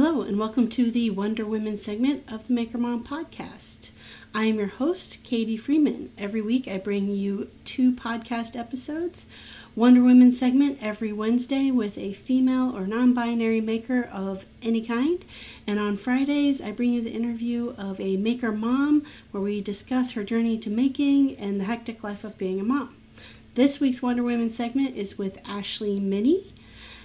Hello, and welcome to the Wonder Women segment of the Maker Mom podcast. I am your host, Katie Freeman. Every week I bring you two podcast episodes Wonder Women segment every Wednesday with a female or non binary maker of any kind. And on Fridays, I bring you the interview of a maker mom where we discuss her journey to making and the hectic life of being a mom. This week's Wonder Women segment is with Ashley Minnie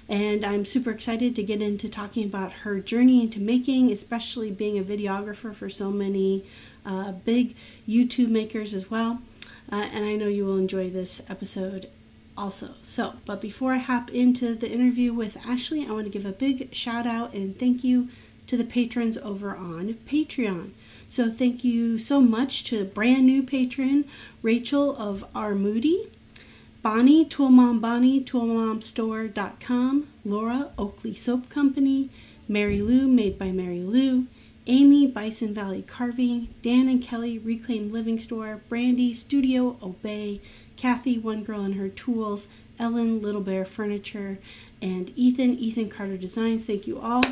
and I'm super excited to get into talking about her journey into making, especially being a videographer for so many uh, big YouTube makers as well. Uh, and I know you will enjoy this episode also. So, but before I hop into the interview with Ashley, I want to give a big shout out and thank you to the patrons over on Patreon. So, thank you so much to brand new patron Rachel of R Moody. Bonnie, Toolmom Bonnie, ToolmomStore.com, Laura, Oakley Soap Company, Mary Lou, Made by Mary Lou, Amy, Bison Valley Carving, Dan and Kelly, Reclaim Living Store, Brandy, Studio Obey, Kathy, One Girl and Her Tools, Ellen, Little Bear Furniture, and Ethan, Ethan Carter Designs. Thank you all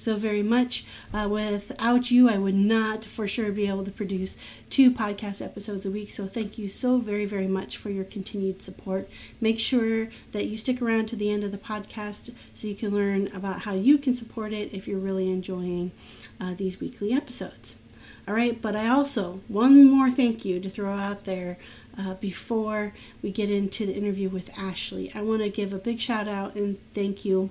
so very much. Uh, without you, I would not for sure be able to produce two podcast episodes a week. So thank you so very, very much for your continued support. Make sure that you stick around to the end of the podcast so you can learn about how you can support it if you're really enjoying uh, these weekly episodes. All right, but I also, one more thank you to throw out there uh, before we get into the interview with Ashley. I want to give a big shout out and thank you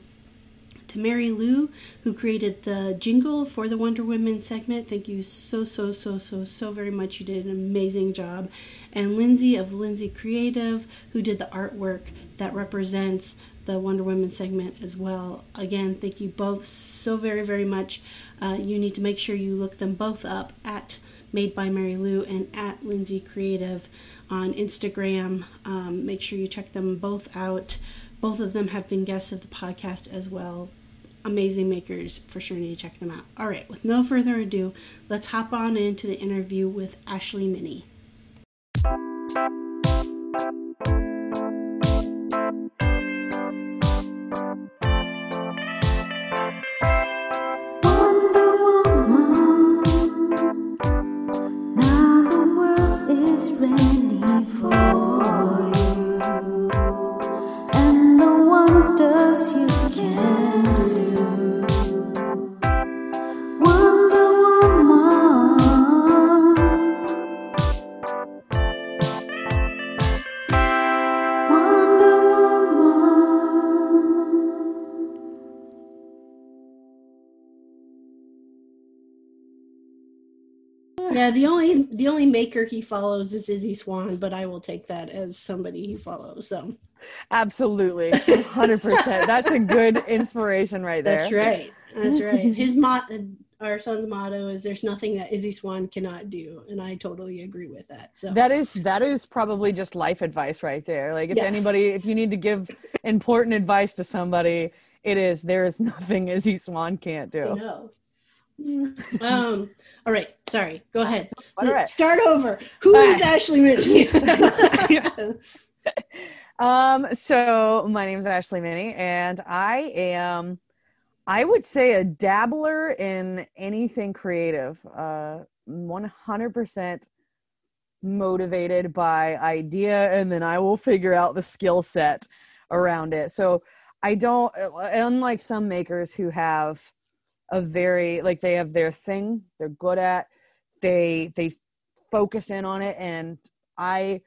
to Mary Lou, who created the jingle for the Wonder Women segment. Thank you so, so, so, so, so very much. You did an amazing job. And Lindsay of Lindsay Creative, who did the artwork that represents the Wonder Women segment as well. Again, thank you both so very, very much. Uh, you need to make sure you look them both up at Made by Mary Lou and at Lindsay Creative on Instagram. Um, make sure you check them both out. Both of them have been guests of the podcast as well amazing makers. For sure, need to check them out. All right, with no further ado, let's hop on into the interview with Ashley Minnie. The only maker he follows is Izzy Swan, but I will take that as somebody he follows. So absolutely, hundred percent. That's a good inspiration right there. That's right. That's right. His motto, our son's motto is "There's nothing that Izzy Swan cannot do," and I totally agree with that. So that is that is probably just life advice right there. Like if yes. anybody, if you need to give important advice to somebody, it is there is nothing Izzy Swan can't do. No, um, all right, sorry. Go ahead. Right. Start over. Who is Ashley Minnie? um, so my name is Ashley Minnie, and I am, I would say, a dabbler in anything creative. Uh, 100% motivated by idea, and then I will figure out the skill set around it. So I don't, unlike some makers who have a very like they have their thing they're good at. They they focus in on it and i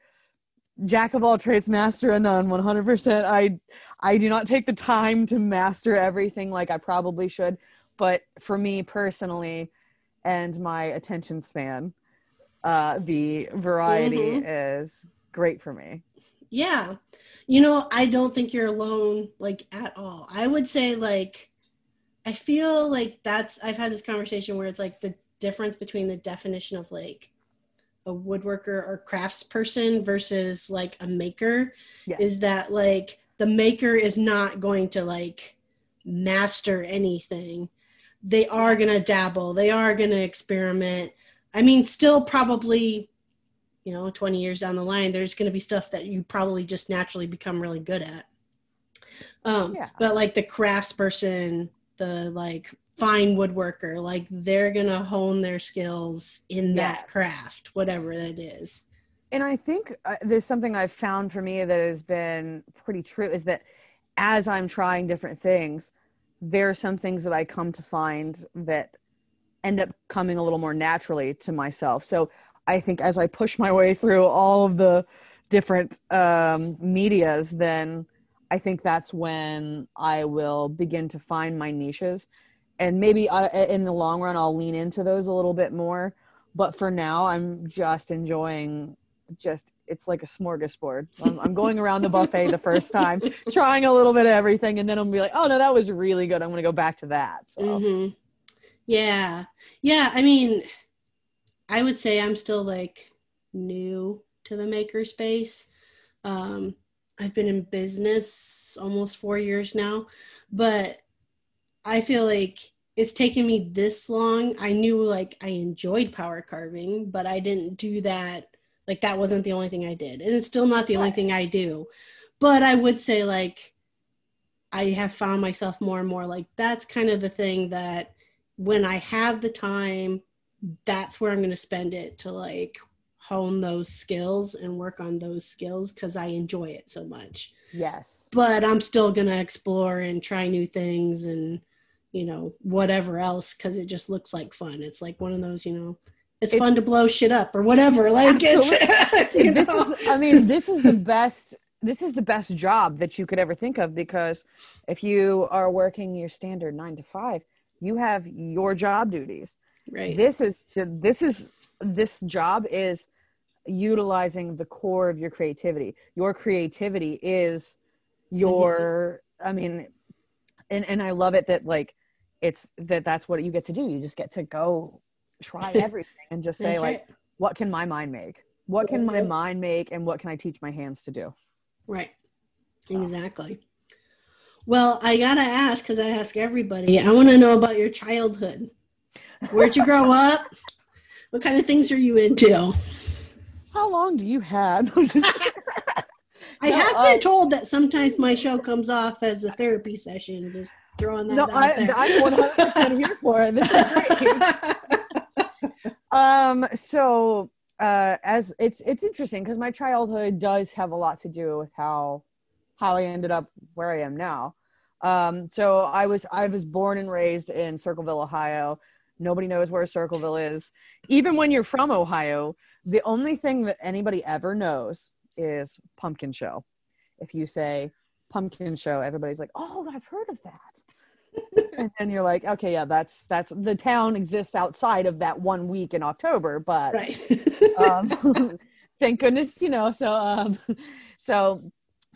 jack of all trades master of none 100% i i do not take the time to master everything like i probably should but for me personally and my attention span uh the variety mm-hmm. is great for me. Yeah. You know i don't think you're alone like at all. I would say like I feel like that's I've had this conversation where it's like the difference between the definition of like a woodworker or craftsperson versus like a maker yes. is that like the maker is not going to like master anything. They are going to dabble, they are going to experiment. I mean, still probably, you know, 20 years down the line, there's going to be stuff that you probably just naturally become really good at. Um, yeah. But like the craftsperson the like fine woodworker like they're gonna hone their skills in that Yes. craft whatever that is And I think uh, there's something I've found for me that has been pretty true is that as I'm trying different things, there are some things that I come to find that end up coming a little more naturally to myself. So I think as I push my way through all of the different um, medias, then I think that's when I will begin to find my niches. And maybe I, in the long run, I'll lean into those a little bit more. But for now, I'm just enjoying just it's like a smorgasbord. I'm, I'm going around the buffet the first time, trying a little bit of everything, and then I'm be like, oh no, that was really good. I'm gonna go back to that. So Mhm. Yeah. Yeah. I mean, I would say I'm still like new to the makerspace. Um, I've been in business almost four years now, but I feel like it's taken me this long. I knew like I enjoyed power carving, but I didn't do that. Like that wasn't the only thing I did. And it's still not the only thing I do. But I would say like I have found myself more and more like that's kind of the thing that when I have the time, that's where I'm going to spend it to like hone those skills and work on those skills because I enjoy it so much. yes, But I'm still going to explore and try new things and, you know, whatever else because it just looks like fun. It's like one of those, you know, it's, fun to blow shit up or whatever. Like it's, you this is i mean this is the best this is the best job that you could ever think of because if you are working your standard nine to five you have your job duties right. this is this is this job is utilizing the core of your creativity your creativity is your i mean and and i love it that like it's that that's what you get to do you just get to go try everything and just say like right. what can my mind make what can my Mhm. mind make and what can i teach my hands to do Right. So. Exactly. Well, I gotta ask because I ask everybody. I want to know about your childhood. Where'd you grow up? What kind of things are you into? How long do you have? I No, have um, been told that sometimes my show comes off as a therapy session. Just throwing that no out I, there. i'm 100% here for it. This is great. Um so uh as it's it's interesting because my childhood does have a lot to do with how how i ended up where i am now. Um so i was i was born and raised in circleville ohio. Nobody knows where circleville is. Even when you're from ohio the only thing that anybody ever knows is pumpkin show. If you say pumpkin show everybody's like oh i've heard of that. And then you're like okay yeah that's that's the town exists outside of that one week in october but right. um thank goodness you know so um so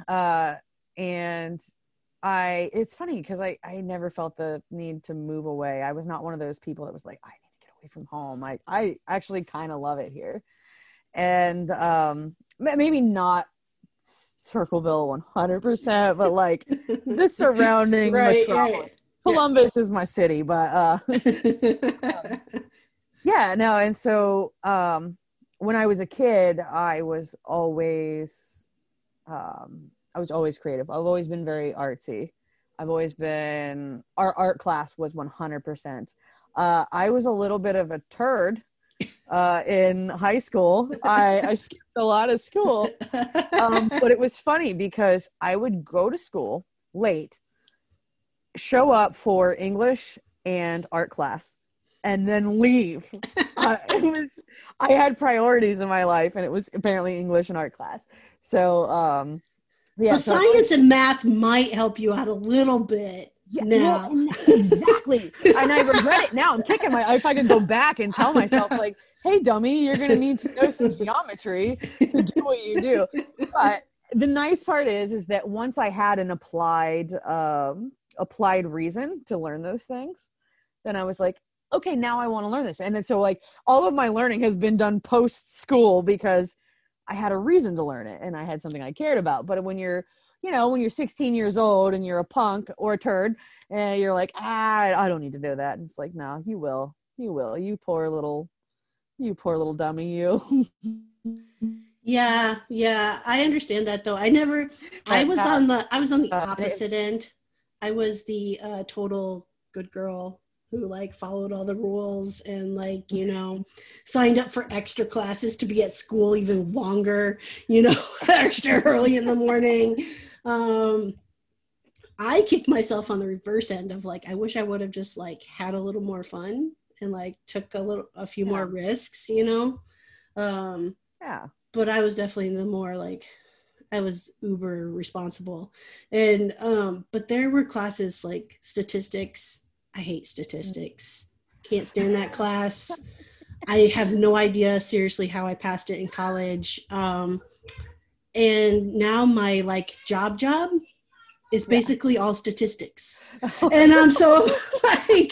uh and i it's funny because i i never felt the need to move away. I was not one of those people that was like i need to get away from home. I i actually kind of love it here and um maybe not circleville 100% but like the surrounding Right, metropolis. right. columbus is my city but uh yeah no and so um when i was a kid i was always um i was always creative i've always been very artsy i've always been our art class was 100% uh i was a little bit of a turd uh in high school i i skipped a lot of school um, but it was funny because I would go to school late, show up for English and art class, and then leave. uh, it was I had priorities in my life, and it was apparently English and art class. So, um, yeah, well, so- science and math might help you out a little bit. Yeah, now. well, exactly. and I regret it now. I'm kicking my. If I could go back and tell myself, like, "Hey, dummy, you're gonna need to know some geometry to do what you do." But the nice part is, is that once I had an applied, um, applied reason to learn those things, then I was like, okay, now I want to learn this. And then so, like, all of my learning has been done post school because I had a reason to learn it and I had something I cared about. But when you're you know, when you're 16 years old and you're a punk or a turd, and you're like, ah, I don't need to know that. And it's like, no, you will, you will, you poor little, you poor little dummy, you. Yeah, yeah, I understand that though. I never, I was on the, I was on the opposite end. I was the uh, total good girl who like followed all the rules and like you know signed up for extra classes to be at school even longer you know extra early in the morning um i kicked myself on the reverse end of like i wish i would have just like had a little more fun and like took a little a few Yeah. more risks you know um Yeah. but I was definitely the more like I was uber responsible. And um but there were classes like statistics. I hate statistics. Can't stand that class. I have no idea seriously how I passed it in college. Um and now my like job job is Yeah. basically all statistics. And I'm so like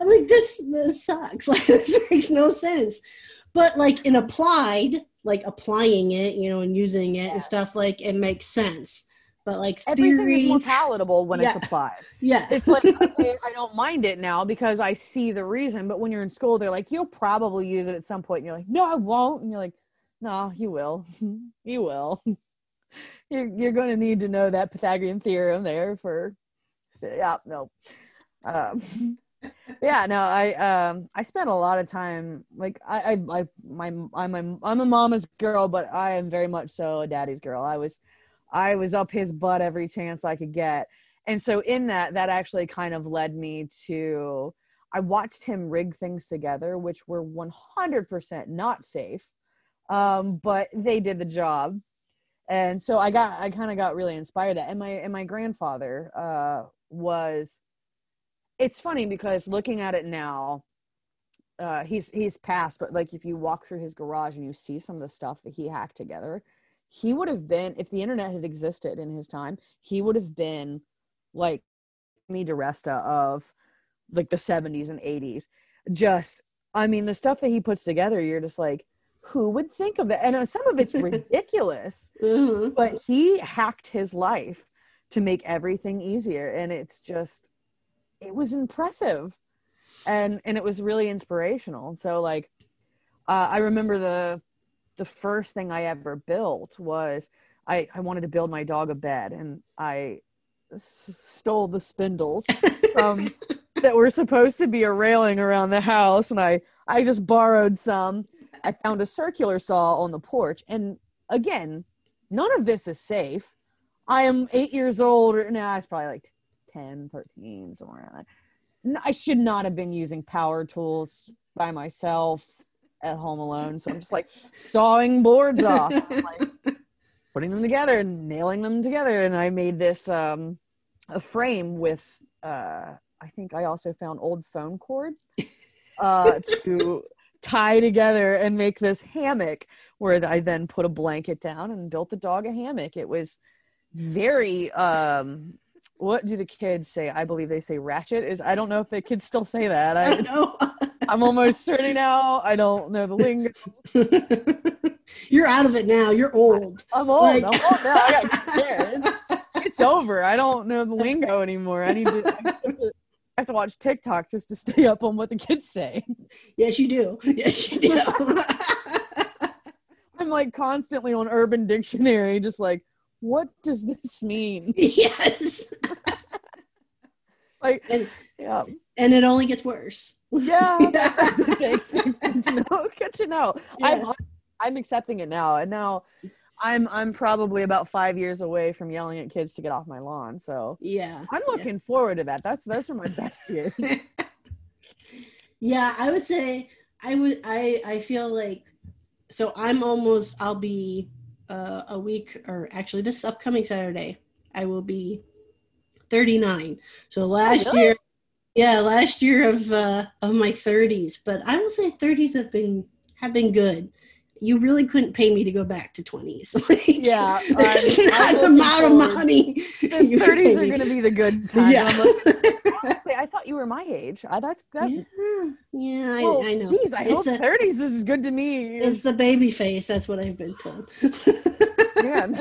I'm like this this sucks. Like this makes no sense. But like in applied, like applying it, you know, and using it and stuff, like it makes sense. But like Everything theory, is more palatable when it's applied. yeah, It's like okay, I don't mind it now because I see the reason. But when you're in school, they're like, you'll probably use it at some point. And you're like, no, I won't. And you're like, no, you will. you will. You're you're going to need to know that Pythagorean theorem there for. So, yeah, no. Um, yeah, no, I um I spent a lot of time like I I, I my I'm a, I'm a mama's girl, but I am very much so a daddy's girl. I was I was up his butt every chance I could get. And so in that that actually kind of led me to I watched him rig things together which were 100% not safe. Um but they did the job. And so I got I kind of got really inspired that and my and my grandfather uh was it's funny because looking at it now uh he's he's passed but like if you walk through his garage and you see some of the stuff that he hacked together he would have been if the internet had existed in his time he would have been like me DiResta of like the 70s and 80s just i mean the stuff that he puts together you're just like who would think of that? And uh, some of it's ridiculous Mhm. but he hacked his life to make everything easier and it's just it was impressive. And and it was really inspirational. So like uh, i remember the the first thing i ever built was i i wanted to build my dog a bed and i s- stole the spindles from that were supposed to be a railing around the house and i i just borrowed some. I found a circular saw on the porch and again none of this is safe. I am eight years old or nah it's probably like 10 13 somewhere around N- i should not have been using power tools by myself at home alone. So i'm just like sawing boards off. Like putting them together and nailing them together. And i made this um a frame with uh i think i also found old phone cord uh to tie together and make this hammock where i then put a blanket down and built the dog a hammock. It was very um what do the kids say? I believe they say ratchet. Is i don't know if the kids still say that. I I, know. i'm almost 30 now i don't know the lingo You're out of it now. You're old. i'm old Like- i'm old now i got scared it's over. I don't know the lingo anymore. I need to. I have to, I have to watch TikTok just to stay up on what the kids say. yes, you do. Yes, you do. I'm like constantly on Urban Dictionary, just like, what does this mean? yes. Like, And- yeah, And it only gets worse. yeah. Good to know. Good to know. I'm I'm accepting it now, and now I'm I'm probably about five years away from yelling at kids to get off my lawn. So Yeah. I'm looking forward to that. That's those are my best years. yeah i would say i would i i feel like so i'm almost i'll be uh, a week or actually this upcoming saturday i will be 39 so last really? year yeah last year of uh of my 30s but i will say 30s have been have been good you really couldn't pay me to go back to 20s Like, Yeah, there's I'm- not an looking amount of money The 30s are going to be the good times. yeah honestly, I thought you were my age. I, that's that. yeah, yeah I, well, I know Geez, I It's hope the- 30s is good to me. It's the baby face. That's what I've been told. man.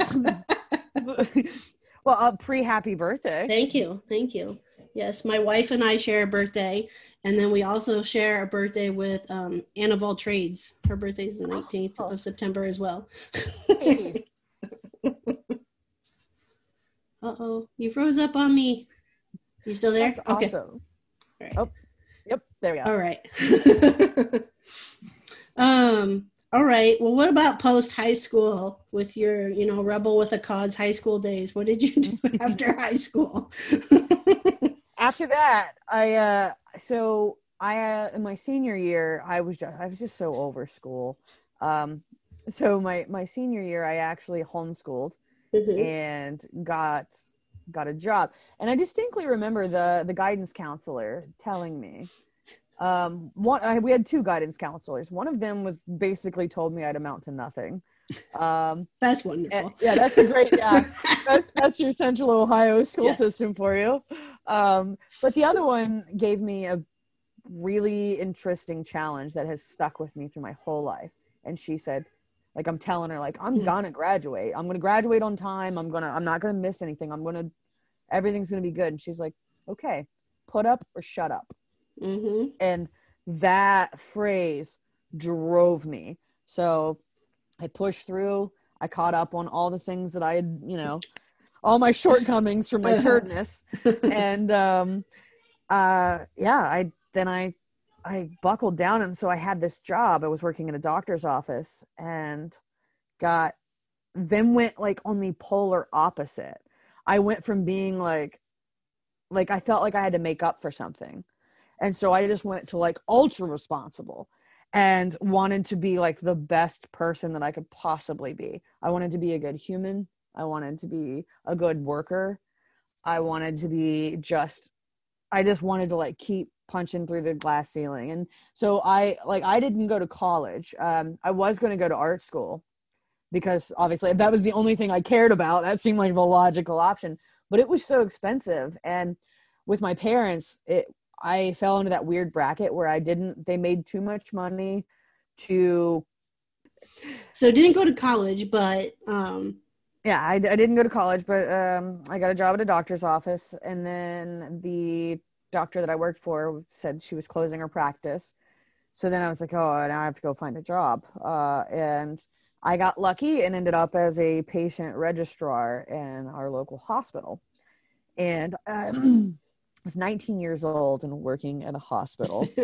Well, uh, pre happy birthday. Thank you. Thank you. Yes, my wife and I share a birthday. And then we also share a birthday with um, Anna of all Trades. Her birthday is the 19th Oh. of September as well. Uh oh, you froze up on me. You still there? That's awesome. right. Oh, yep. There we go. All right. um. All right. Well, what about post high school with your, you know, rebel with a cause high school days? What did you do after high school? After that, I uh so I uh, in my senior year, I was just I was just so over school. Um so my my senior year I actually homeschooled Mhm. and got got a job. And I distinctly remember the the guidance counselor telling me um one I, we had two guidance counselors. One of them was basically told me I'd amount to nothing. Um That's and- wonderful. yeah, that's a great yeah. That's that's your central Ohio school Yeah. system for you. Um but the other one gave me a really interesting challenge that has stuck with me through my whole life. And she said, like I'm telling her, like, I'm Mhm. gonna graduate. I'm gonna graduate on time. I'm gonna I'm not gonna miss anything. I'm gonna everything's gonna be good. And she's like, Okay, put up or shut up. Hmm And that phrase drove me. So I pushed through. I caught up on all the things that I had, you know, all my shortcomings from my turdness. And um uh yeah, I then I I buckled down and so I had this job. I was working in a doctor's office and got then went like on the polar opposite. I went from being like like I felt like I had to make up for something. And so I just went to like ultra responsible and wanted to be like the best person that I could possibly be. I wanted to be a good human. I wanted to be a good worker. I wanted to be just I just wanted to like keep punching through the glass ceiling. And so I like I didn't go to college. Um I was going to go to art school because obviously if that was the only thing I cared about, that seemed like the logical option, but it was so expensive and with my parents, it I fell into that weird bracket where I didn't they made too much money to So didn't go to college, but um, yeah I, I didn't go to college but um, i got a job at a doctor's office and then the doctor that i worked for said she was closing her practice. So then i was like oh now i have to go find a job. Uh, and i got lucky and ended up as a patient registrar in our local hospital. And um, was 19 years old and working at a hospital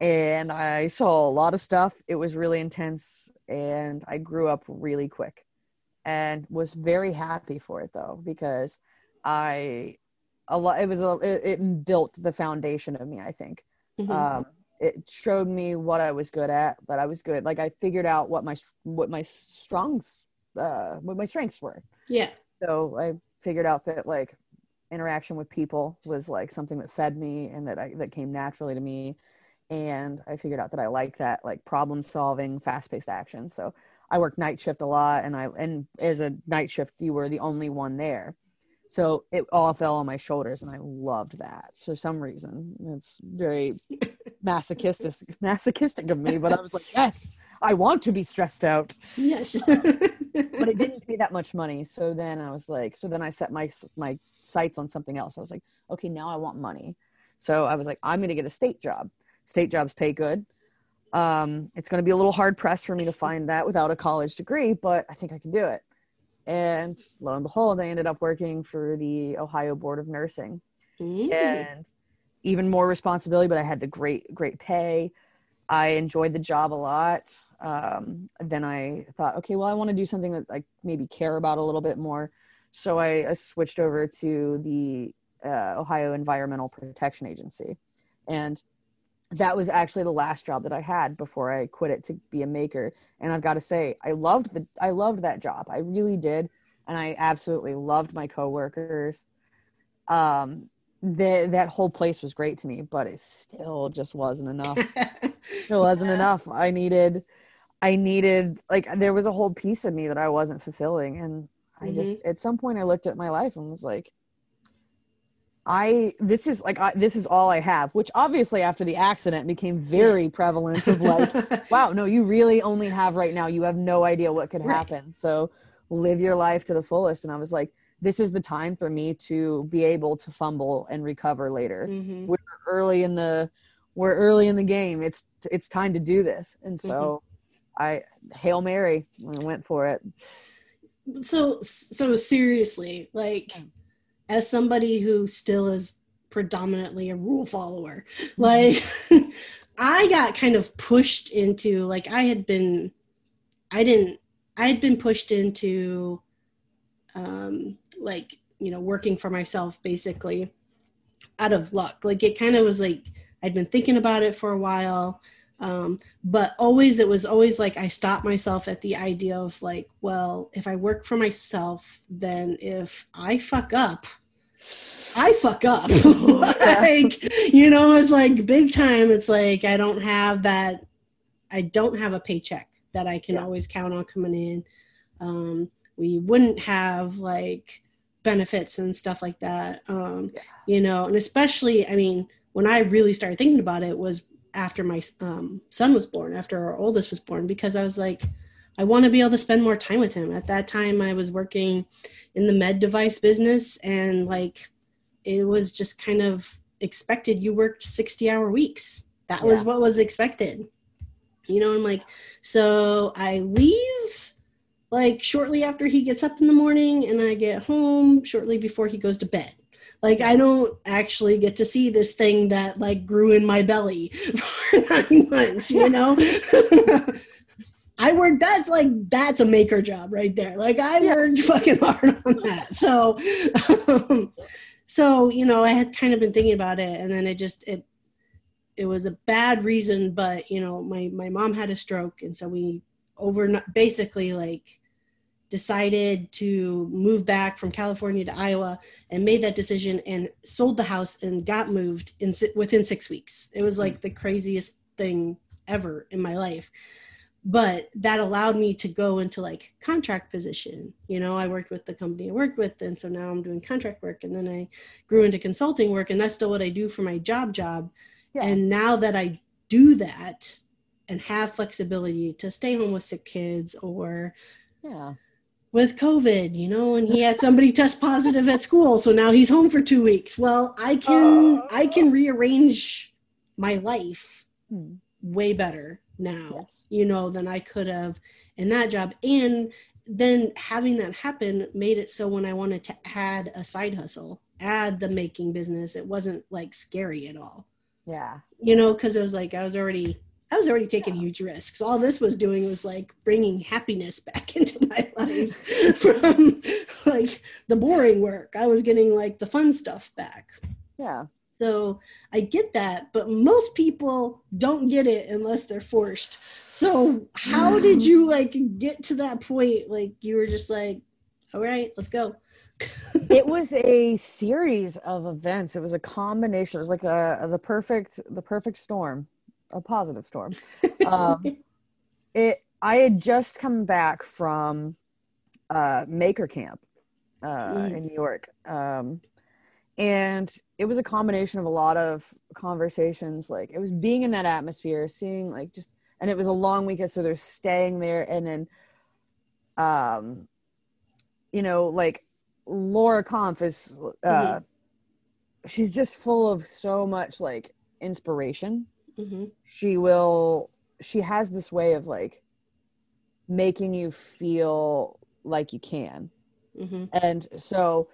and I saw a lot of stuff. It was really intense, and I grew up really quick, and was very happy for it though because I a lot. It was a it, it built the foundation of me. I think mhm. um, it showed me what I was good at. That I was good. Like I figured out what my what my strongs uh, what my strengths were. yeah. So I figured out that like interaction with people was like something that fed me and that I that came naturally to me. And I figured out that I like that like problem solving, fast paced action. So I worked night shift a lot and I and as a night shift you were the only one there. So it all fell on my shoulders and I loved that for some reason. It's very masochistic masochistic of me, but I was like, yes, I want to be stressed out Yes. Um, but it didn't pay that much money. So then I was like, so then I set my my sights on something else. I was like, okay, now I want money. So I was like, I'm going to get a state job. State jobs pay good. Um, it's going to be a little hard pressed for me to find that without a college degree, but I think I can do it. And lo and behold, I ended up working for the Ohio Board of Nursing Mm. and even more responsibility, but I had the great, great pay. I enjoyed the job a lot. Um, then I thought, okay, well, I want to do something that I maybe care about a little bit more. So I, I switched over to the uh, Ohio Environmental Protection Agency. And that was actually the last job that I had before I quit it to be a maker. And I've got to say, I loved the I loved that job. I really did, and I absolutely loved my coworkers. Um, the, that whole place was great to me, but it still just wasn't enough. it wasn't enough. I needed, I needed like there was a whole piece of me that I wasn't fulfilling, and I just at some point I looked at my life and was like, I this is like I, this is all I have, which obviously after the accident became very prevalent of like, wow, no, you really only have right now. You have no idea what could Right. happen. So live your life to the fullest. And I was like, this is the time for me to be able to fumble and recover later. Mhm. We're early in the we're early in the game. It's it's time to do this. And so I hail Mary, I went for it. So, so seriously, like, as somebody who still is predominantly a rule follower. Like I got kind of pushed into like I had been I didn't I had been pushed into um like, you know, working for myself basically out of luck. Like it kind of was like I'd been thinking about it for a while. Um, but always it was always like I stopped myself at the idea of like, well, if I work for myself, then if I fuck up, I fuck up. like, you know, it's like big time. It's like I don't have that I don't have a paycheck that I can yeah. always count on coming in. Um, we wouldn't have like benefits and stuff like that. Um, yeah. you know, and especially I mean, when I really started thinking about it was after my um, son was born, after our oldest was born, because I was like, I want to be able to spend more time with him. At that time, I was working in the med device business, and like it was just kind of expected you worked 60 hour weeks. That yeah. was what was expected. You know, I'm like, so I leave like shortly after he gets up in the morning, and I get home shortly before he goes to bed like I don't actually get to see this thing that like grew in my belly for nine months, you know. I worked. That's like that's a maker job right there. Like I yeah. worked fucking hard on that. So, um, so you know, I had kind of been thinking about it, and then it just it it was a bad reason, but you know, my my mom had a stroke, and so we over basically like decided to move back from California to Iowa and made that decision and sold the house and got moved in within 6 weeks. It was like the craziest thing ever in my life. But that allowed me to go into like contract position. You know, I worked with the company I worked with and so now I'm doing contract work and then I grew into consulting work and that's still what I do for my job job. Yeah. And now that I do that and have flexibility to stay home with sick kids or yeah with COVID, you know, and he had somebody test positive at school, so now he's home for two weeks. Well, I can uh, I can rearrange my life hmm. way better now, yes. you know, than I could have in that job. And then having that happen made it so when I wanted to add a side hustle, add the making business, it wasn't like scary at all. Yeah. You know, because it was like I was already I was already taking huge risks. All this was doing was like bringing happiness back into my life from like the boring work. I was getting like the fun stuff back. Yeah. So I get that, but most people don't get it unless they're forced. So how did you like get to that point? Like you were just like, all right, let's go. it was a series of events. It was a combination. It was like a the perfect the perfect storm a positive storm. Um, it I had just come back from uh, Maker Camp uh, mm. in New York, um, and it was a combination of a lot of conversations. Like it was being in that atmosphere, seeing like just, and it was a long weekend, so they're staying there, and then, um, you know, like Laura Kampf is, uh, mm-hmm. she's just full of so much like inspiration mm-hmm. she will she has this way of like making you feel like you can mm-hmm. and so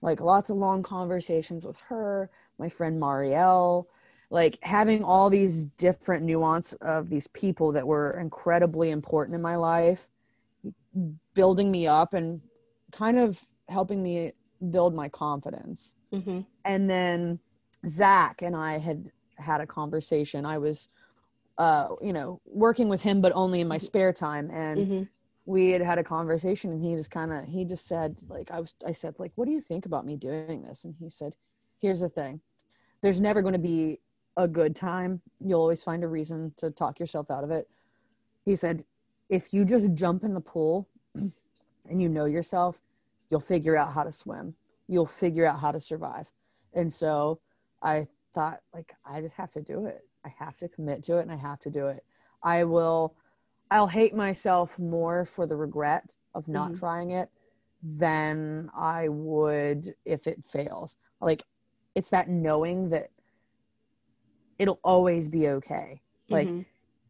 like lots of long conversations with her my friend marielle like having all these different nuance of these people that were incredibly important in my life building me up and kind of helping me build my confidence mm-hmm. and then zach and i had had a conversation. I was, uh, you know, working with him, but only in my mm-hmm. spare time. And mm-hmm. we had had a conversation and he just kind of, he just said, like, I was, I said, like, what do you think about me doing this? And he said, here's the thing. There's never going to be a good time. You'll always find a reason to talk yourself out of it. He said, if you just jump in the pool and you know yourself, you'll figure out how to swim. You'll figure out how to survive. And so I thought like I just have to do it. I have to commit to it and I have to do it. I will I'll hate myself more for the regret of not mm-hmm. trying it than I would if it fails. Like it's that knowing that it'll always be okay. Like mm-hmm.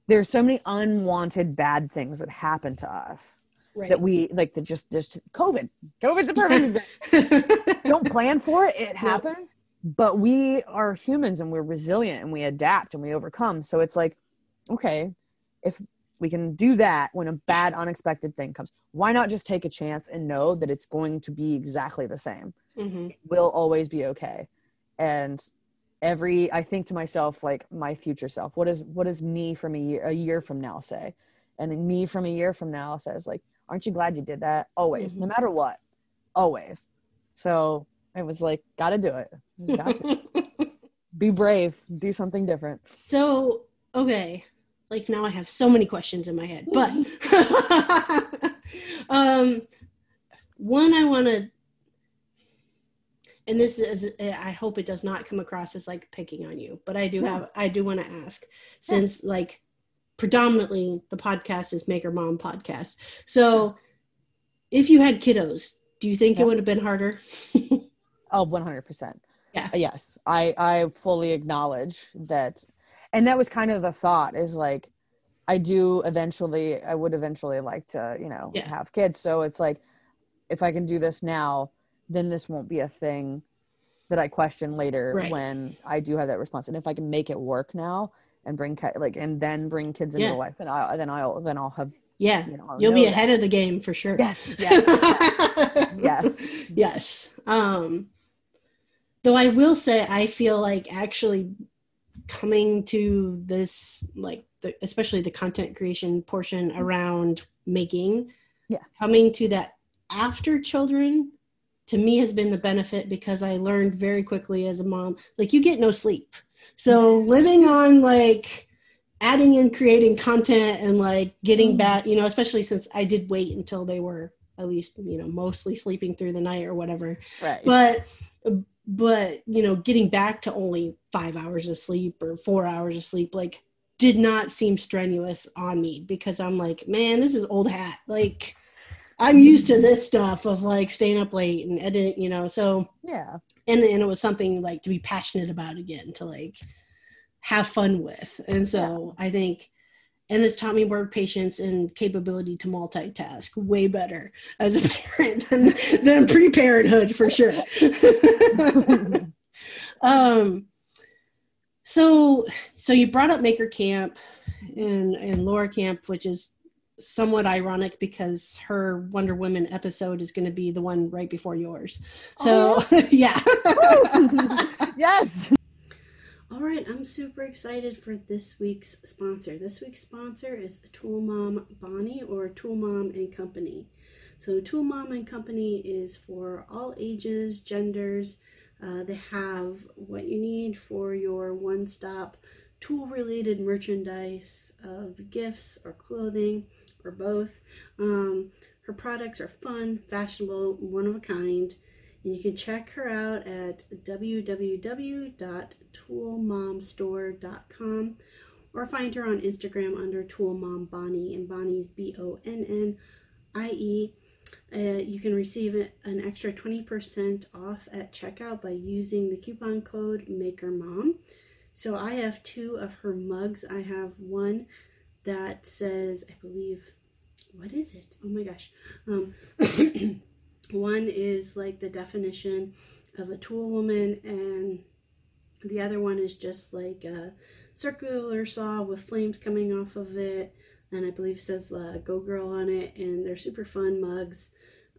there's so many unwanted bad things that happen to us right. that we like the just just COVID. COVID's a perfect example. Don't plan for it. It happens but we are humans and we're resilient and we adapt and we overcome. So it's like okay if we can do that when a bad unexpected thing comes why not just take a chance and know that it's going to be exactly the same? Mm-hmm. will always be okay. And every i think to myself like my future self what is what is me from a year a year from now say? And then me from a year from now says like aren't you glad you did that? Always no Mhm. matter what always. So it was like gotta do it Just got to be brave do something different So, okay. Like now I have so many questions in my head. But um one I want to and this is I hope it does not come across as like picking on you, but I do have I do want to ask since like predominantly the podcast is Maker Mom podcast. So, if you had kiddos, do you think Yeah. it would have been harder? Oh, 100%. Yeah. Yes. I I fully acknowledge that and that was kind of the thought is like I do eventually I would eventually like to, you know, Yeah. have kids. So it's like if I can do this now, then this won't be a thing that I question later Right. when I do have that response. And if I can make it work now and bring like and then bring kids into Yeah. life, then I then I'll then I'll have Yeah. you know You'll be that. ahead of the game for sure. Yes, yes, yes. yes. Um, though I will say, I feel like actually coming to this, like, the, especially the content creation portion around making, Yeah. coming to that after children to me has been the benefit because I learned very quickly as a mom, like, you get no sleep. So living on like adding and creating content and like getting Mm. back, you know, especially since I did wait until they were at least, you know, mostly sleeping through the night or whatever. Right. But but you know, getting back to only 5 hours of sleep or 4 hours of sleep like did not seem strenuous on me because I'm like, man, this is old hat. Like I'm used to this stuff of like staying up late and editing, you know. So yeah. and and it was something like to be passionate about again to like have fun with and so i think and it's taught me more patience and capability to multitask way better as a parent than, than pre-parenthood for sure. Um so so you brought up maker camp and and laura Kampf which is somewhat ironic because her wonder woman episode is going to be the one right before yours. So Oh, yeah. yes. All right, I'm super excited for this week's sponsor. This week's sponsor is Tool Mom Bonnie or Tool Mom and Company. So, Tool Mom and Company is for all ages, genders. Uh, they have what you need for your one stop tool related merchandise of gifts or clothing or both. Um, her products are fun, fashionable, one of a kind. You can check her out at www.toolmomstore.com or find her on Instagram under Tool Mom Bonnie, and Bonnie's B O N N I E. Uh, you can receive an extra 20% off at checkout by using the coupon code MakerMom. So I have two of her mugs. I have one that says, I believe, what is it? Oh my gosh. Um, one is like the definition of a tool woman, and the other one is just like a circular saw with flames coming off of it. And I believe says uh, "Go Girl" on it, and they're super fun mugs.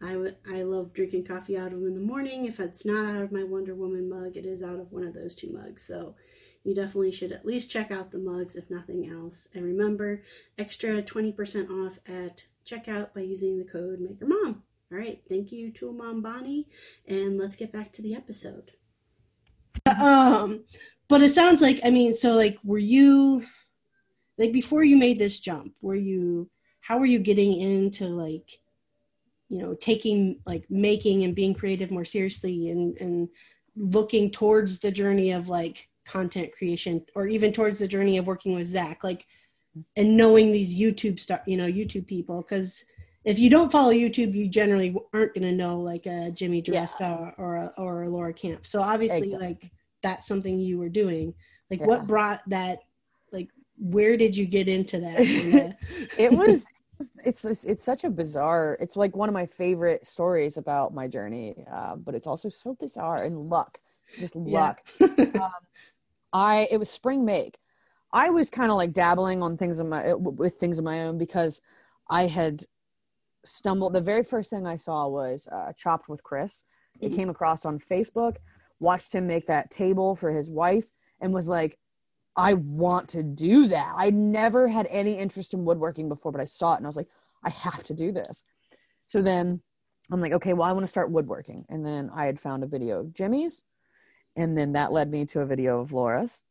I I love drinking coffee out of them in the morning. If it's not out of my Wonder Woman mug, it is out of one of those two mugs. So you definitely should at least check out the mugs, if nothing else. And remember, extra 20% off at checkout by using the code MakerMom. All right, thank you, Tool Mom Bonnie, and let's get back to the episode. Um, but it sounds like I mean, so like, were you like before you made this jump? Were you how were you getting into like, you know, taking like making and being creative more seriously and and looking towards the journey of like content creation or even towards the journey of working with Zach, like, and knowing these YouTube stuff, you know, YouTube people because if you don't follow YouTube, you generally aren't going to know like a Jimmy Yeah. Or a, or a Laura Kampf. So obviously, Exactly. like that's something you were doing. Like, Yeah. what brought that? Like, where did you get into that? it was it's, it's it's such a bizarre it's like one of my favorite stories about my journey uh, but it's also so bizarre and luck just Yeah. luck. um, I it was spring make. I was kind of like dabbling on things of my with things of my own because I had stumbled. The very first thing I saw was uh, Chop with Chris. It Mhm. came across on Facebook. Watched him make that table for his wife, and was like, I want to do that. I never had any interest in woodworking before, but I saw it and I was like, I have to do this. So then I'm like, okay, well, I want to start woodworking. And then I had found a video of Jimmy's, and then that led me to a video of Laura's.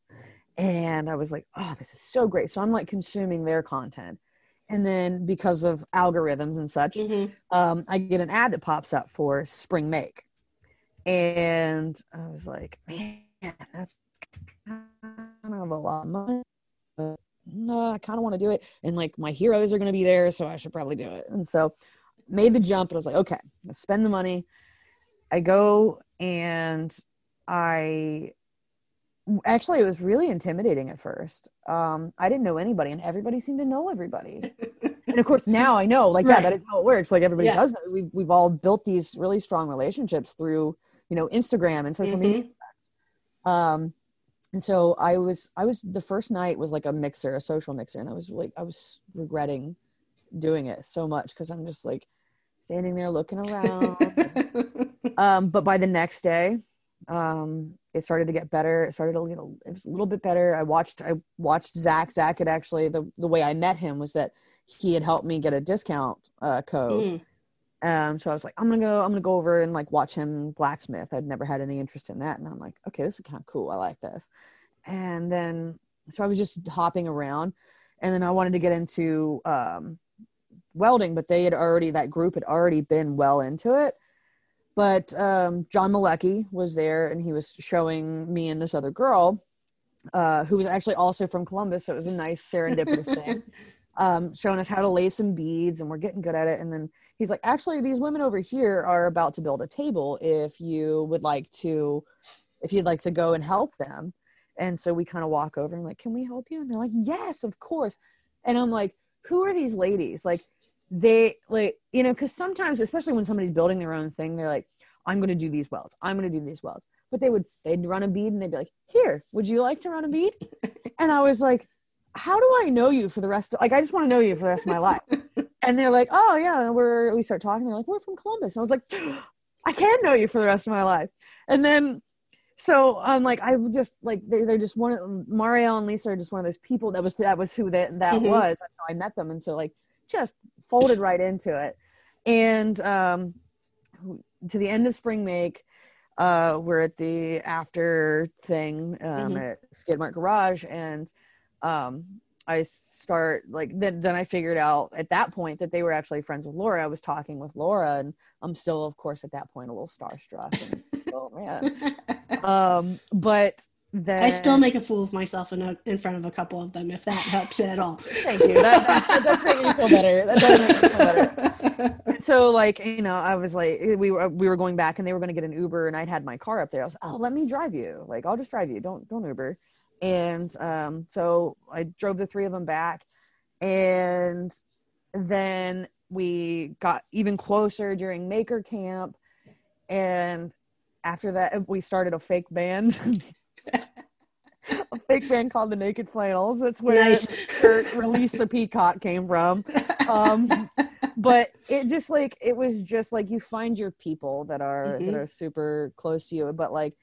And I was like, oh, this is so great. So I'm like consuming their content. And then because of algorithms and such, Mhm. um, I get an ad that pops up for spring make. And I was like, man, that's kind of a lot of money. But no, I kind of want to do it. And like my heroes are going to be there, so I should probably do it. And so made the jump and I was like, okay, I'm gonna spend the money. I go and I actually it was really intimidating at first. Um, I didn't know anybody and everybody seemed to know everybody. and of course now I know like yeah, that is how it works. Like everybody Yeah. does know. We've we've all built these really strong relationships through, you know, Instagram and social Mhm. media. and. Um and so I was I was the first night was like a mixer, a social mixer, and I was like I was regretting doing it so much because I'm just like standing there looking around. um, but by the next day, um, it started to get better. It started a little, it was a little bit better. I watched, I watched Zach. Zach had actually the the way I met him was that he had helped me get a discount uh, code. Mm. Um, so I was like, I'm gonna go, I'm gonna go over and like watch him blacksmith. I'd never had any interest in that, and I'm like, okay, this is kind of cool. I like this. And then, so I was just hopping around, and then I wanted to get into um, welding, but they had already that group had already been well into it. But um, John Malecki was there, and he was showing me and this other girl, uh, who was actually also from Columbus. So it was a nice serendipitous thing um, showing us how to lay some beads and we're getting good at it. And then he's like, actually, these women over here are about to build a table if you would like to, if you'd like to go and help them. And so we kind of walk over and like, can we help you? And they're like, yes, of course. And I'm like, who are these ladies? Like, they like, you know, because sometimes, especially when somebody's building their own thing, they're like, I'm going to do these welds. I'm going to do these welds. But they would, they'd run a bead and they'd be like, here, would you like to run a bead? And I was like, how do I know you for the rest of like I just want to know you for the rest of my life. And they're like, oh yeah, we're we start talking. They're like, we're from Columbus. And I was like, I can know you for the rest of my life. And then so I'm like, I just like they they're just one of Mario and Lisa are just one of those people that was that was who that that Mhm. was. I met them. And so like just folded right into it. And um to the end of spring make, uh we're at the after thing um Mhm. at Skidmark Garage and um I start like then then I figured out at that point that they were actually friends with Laura. I was talking with Laura and I'm still of course at that point a little starstruck and oh man. Um but then I still make a fool of myself in, a, in front of a couple of them, if that helps at all. thank you. That, that, that does make me feel better. That does make me feel better. so like you know i was like we were we were going back and they were going to get an uber and i'd had my car up there i was oh let me drive you like i'll just drive you don't don't uber and um so i drove the three of them back and then we got even closer during maker camp and after that we started a fake band a fake band called the naked flannels. That's where Nice. Kurt release the peacock came from. Um but it just like it was just like you find your people that are that Mhm. are super close to you. But like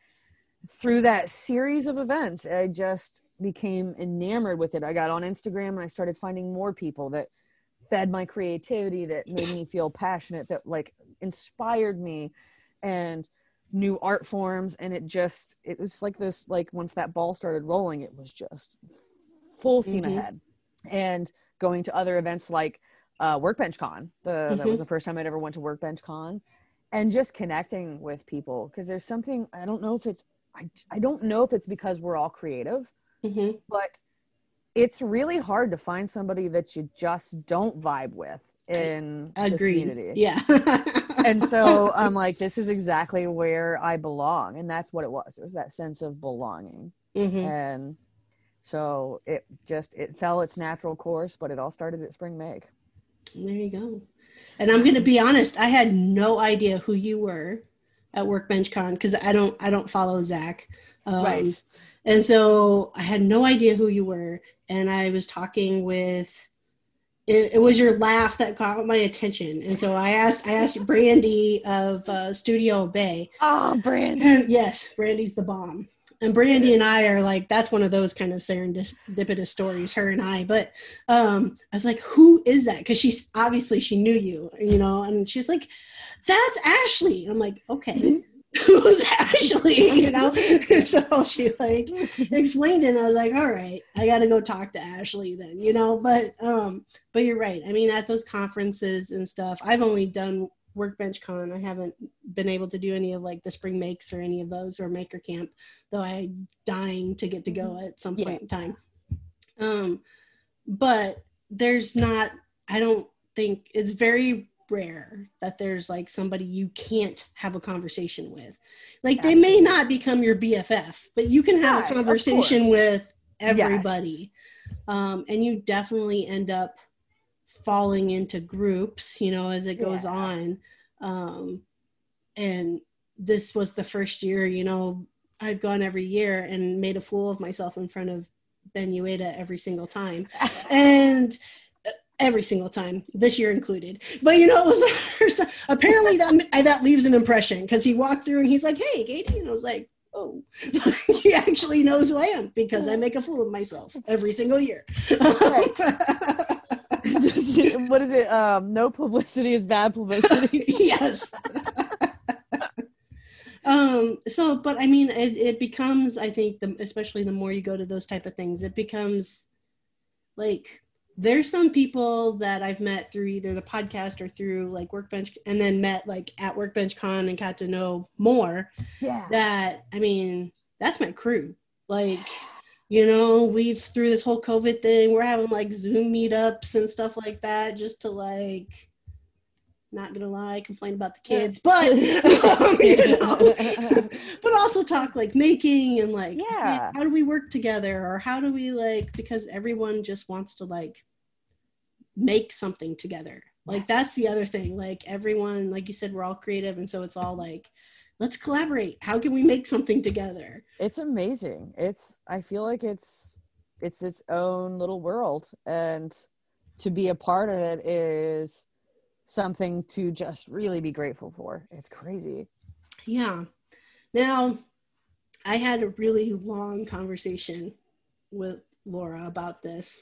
through that series of events i just became enamored with it. I got on instagram and i started finding more people that fed my creativity that made me feel passionate that like inspired me. And new art forms and it just it was like this like once that ball started rolling it was just full steam Mhm. ahead and going to other events like uh, Workbench Con. The, That was the first time I'd ever went to Workbench Con, and just connecting with people because there's something I don't know if it's I I don't know if it's because we're all creative, Mhm. but it's really hard to find somebody that you just don't vibe with in this community. Yeah. And so I'm like, this is exactly where I belong, and that's what it was. It was that sense of belonging, Mhm. and so it just it fell its natural course, but it all started at spring make. There you go. And I'm going to be honest, I had no idea who you were at Workbench Con because I don't I don't follow Zach. Um, Right. And so I had no idea who you were, and I was talking with. It, it was your laugh that caught my attention, and so I asked I asked Brandy of uh, Studio Bay. Oh, Brand. yes, Brandy's the bomb. And Brandy and I are like, that's one of those kind of serendipitous stories, her and I. But um, I was like, who is that? Because she's obviously she knew you, you know, and she's like, that's Ashley. I'm like, okay, who's Ashley? You know? so she like explained it, and I was like, all right, I gotta go talk to Ashley then, you know. But um, but you're right. I mean, at those conferences and stuff, I've only done Workbench Con. I haven't been able to do any of like the spring makes or any of those or Maker Camp, though I'm dying to get to go at some point Yeah. in time. Um, but there's not. I don't think it's very rare that there's like somebody you can't have a conversation with. Like they may not become your BFF, but you can have Right, a conversation with everybody. Um, and you definitely end up falling into groups, you know, as it goes Yeah. on. Um, and this was the first year, you know, I've gone every year and made a fool of myself in front of Ben Uyeda every single time. and every single time, this year included. But you know, it was the first time. Apparently, that that leaves an impression because he walked through and he's like, "Hey, Katie," and I was like, "Oh, he actually knows who I am because I make a fool of myself every single year." what is it? Um, no publicity is bad publicity. yes. um so but i mean it, it becomes i think the, especially the more you go to those type of things it becomes like there's some people that i've met through either the podcast or through like workbench and then met like at workbench con and got to know more yeah. that i mean that's my crew like you know we've through this whole covid thing we're having like zoom meetups and stuff like that just to like not gonna lie complain about the kids but um, you know, but also talk like making and like Yeah. how do we work together or how do we like because everyone just wants to like make something together. Like Yes. that's the other thing. Like everyone like you said we're all creative and so it's all like let's collaborate. How can we make something together? It's amazing. It's i feel like it's it's its own little world and to be a part of it is something to just really be grateful for. It's crazy. Yeah. Now i had a really long conversation with laura about this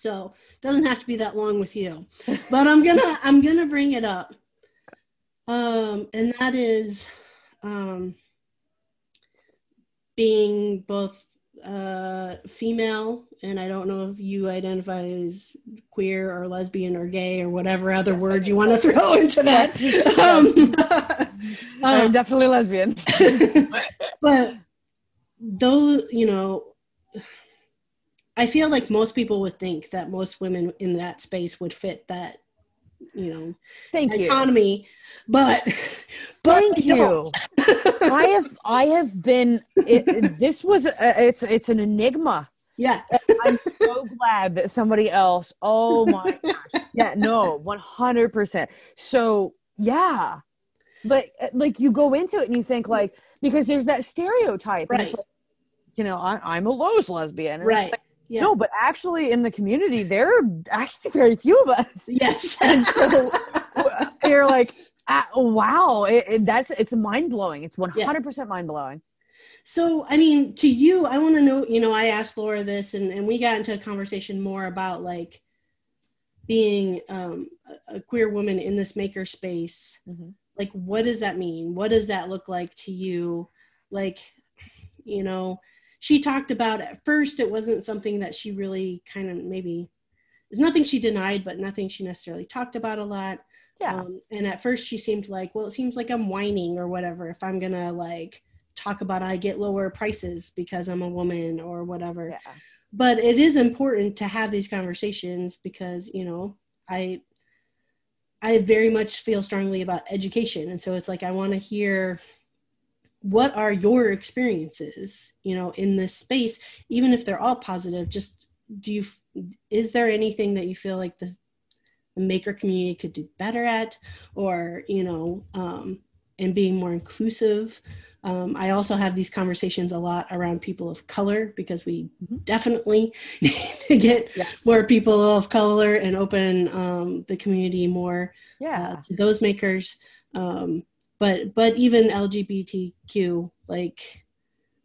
so it doesn't have to be that long with you. But i'm gonna i'm gonna bring it up. Um and that is um being both uh female and i don't know if you identify as queer or lesbian or gay or whatever other Yes, word you want to throw into that. Yes. um, i'm um, definitely lesbian. But though you know i feel like most people would think that most women in that space would fit that you know thank you. economy but but thank you. i have i have been it, this was a, it's it's an enigma. Yeah. I'm so glad that somebody else oh my gosh. Yeah no 100% so yeah. But uh, like you go into it and you think like because there's that stereotype Right. like, you know I, i'm a Lowe's lesbian. And it's right. like, yeah no but actually in the community there are actually very few of us yes and so you're like ah, wow it, it- that's it's mind-blowing it's 100% mind-blowing So, I mean, to you, I want to know, you know, I asked Laura this and, and we got into a conversation more about like being um, a, queer woman in this maker space. Mhm. Like, what does that mean? What does that look like to you? Like, you know, she talked about at first, it wasn't something that she really kind of maybe, there's nothing she denied, but nothing she necessarily talked about a lot. yeah Um, and at first she seemed like, well, it seems like I'm whining or whatever if I'm gonna like talk about I get lower prices because I'm a woman or whatever. yeah But it is important to have these conversations because, you know, I I very much feel strongly about education. And so it's like I want to hear what are your experiences, you know, in this space, even if they're all positive, just do you is there anything that you feel like the the maker community could do better at or you know um and being more inclusive. Um, I also have these conversations a lot around people of color because we Mhm. definitely need to get Yes. more people of color and open um, the community more Yeah. uh, to those makers. Um, but but even LGBTQ, like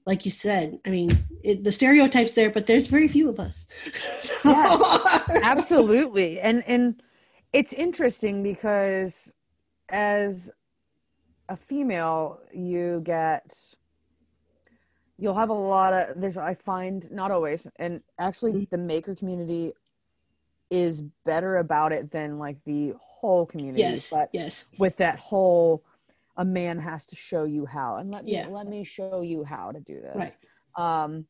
like you said, I mean, it, the stereotypes there, but there's very few of us. So- absolutely and and it's interesting because as a female you get you'll have a lot of there's i find not always and actually Mhm. the maker community is better about it than like the whole community yes, but yes, with that whole a man has to show you how and let me Yeah. let me show you how to do this right. um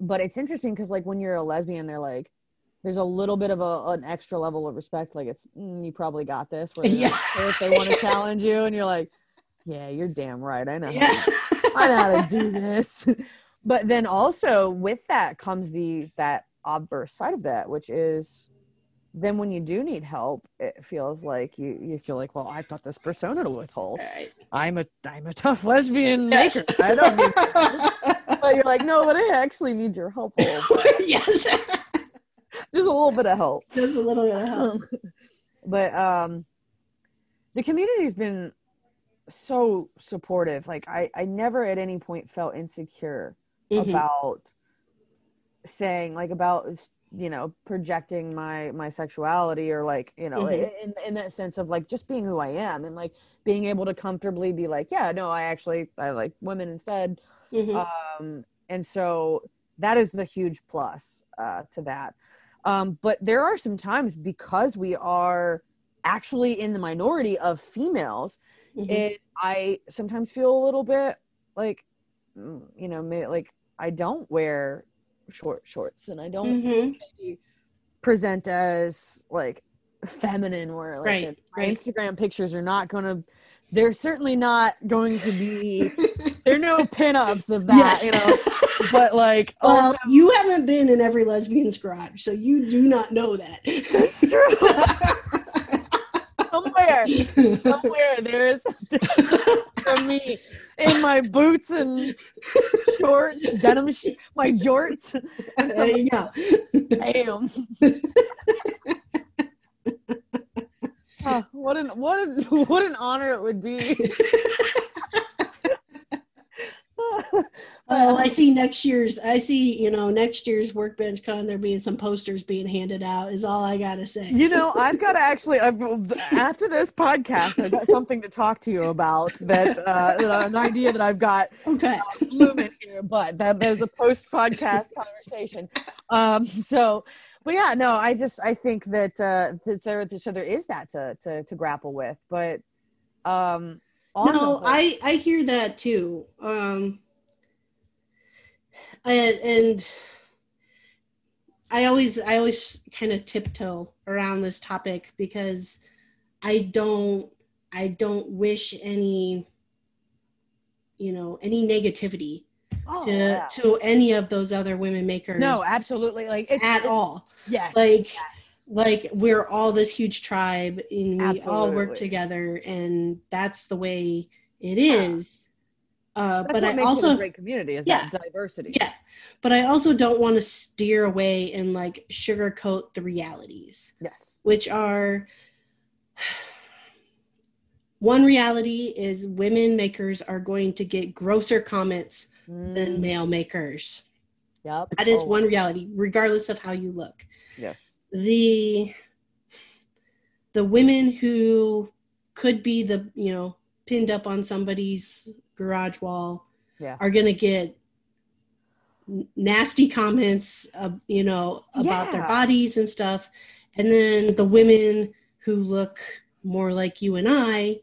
but it's interesting because like when you're a lesbian they're like there's a little bit of a, an extra level of respect like it's mm, you probably got this where Yeah. like, if they want to challenge you and you're like yeah you're damn right i know how Yeah. I know how to do this. but then also with that comes the that obverse side of that, which is then when you do need help, it feels like you you feel like, well, I've got this persona to withhold. Right. I'm a I'm a tough lesbian Yes. maker. I don't need but you're like, no, but I actually need your help yes. Just a little bit of help. There's a little bit of help. but um the community's been so supportive. Like I I never at any point felt insecure Mhm. about saying like about you know projecting my my sexuality or like you know Mhm. in in that sense of like just being who I am and like being able to comfortably be like yeah no I actually I like women instead Mhm. um and so that is the huge plus uh to that um but there are some times because we are actually in the minority of females Mhm. it i sometimes feel a little bit like mm, you know may, like i don't wear short shorts and i don't Mhm. present as like feminine where like Right, my right. instagram pictures are not gonna they're certainly not going to be there are no pinups of that Yes. you know but like well, also you haven't been in every lesbian's garage, so you do not know that. that's true somewhere somewhere there's from me in my boots and shorts, denim, sh- my jorts. And there some, you go. damn. Ah, what an what an what an honor it would be. Well, I see next year's. I see, you know, next year's workbench con. There being some posters being handed out. Is all I gotta say. You know, I've got to actually, I've, after this podcast, I've got something to talk to you about that, uh, an idea that I've got Okay. blooming here, but that is a post podcast conversation. Um, so, but yeah, no, I just I think that uh, that there so there is that to to, to grapple with, but um, no, whole- I I hear that too. Um, and, and I always I always kind of tiptoe around this topic because I don't I don't wish any you know any negativity oh, to yeah. to any of those other women makers no, absolutely, like it's at it's- all. Yes, Like yes. Like we're all this huge tribe and we all work together and that's the way it is. Uh, That's but I also a great community is Yeah. that diversity. yeah, but I also don't want to steer away and like sugarcoat the realities, Yes. which are one reality is women makers are going to get grosser comments than Mm, male makers. Yep. That is Oh, one reality, regardless of how you look. Yes. The the women who could be the you know pinned up on somebody's garage wall Yes. are going to get nasty comments uh, you know about their bodies and stuff and then the women who look more like you and I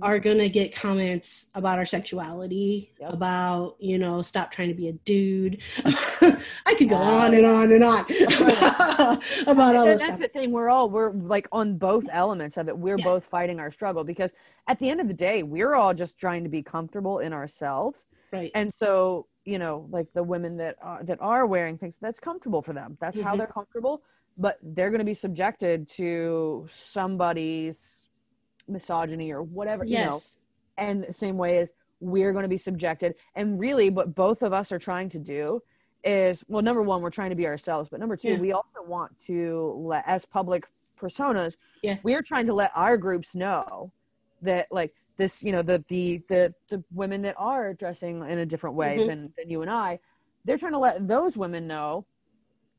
Mhm. are going to get comments about our sexuality Yep. about you know stop trying to be a dude i could go Yeah. on and on and on about all And this that's stuff the thing. We're all we're like on both elements of it. We're Yeah. both fighting our struggle because at the end of the day, we're all just trying to be comfortable in ourselves. right And so, you know, like the women that are, that are wearing things that's comfortable for them. That's how Mhm. they're comfortable. But they're going to be subjected to somebody's misogyny or whatever. You know, yes and the same way as we're going to be subjected and really what both of us are trying to do is well number one we're trying to be ourselves but number two Yeah. we also want to let as public personas Yeah. we're trying to let our groups know that like this you know the the the, the women that are dressing in a different way Mhm. than, than you and i they're trying to let those women know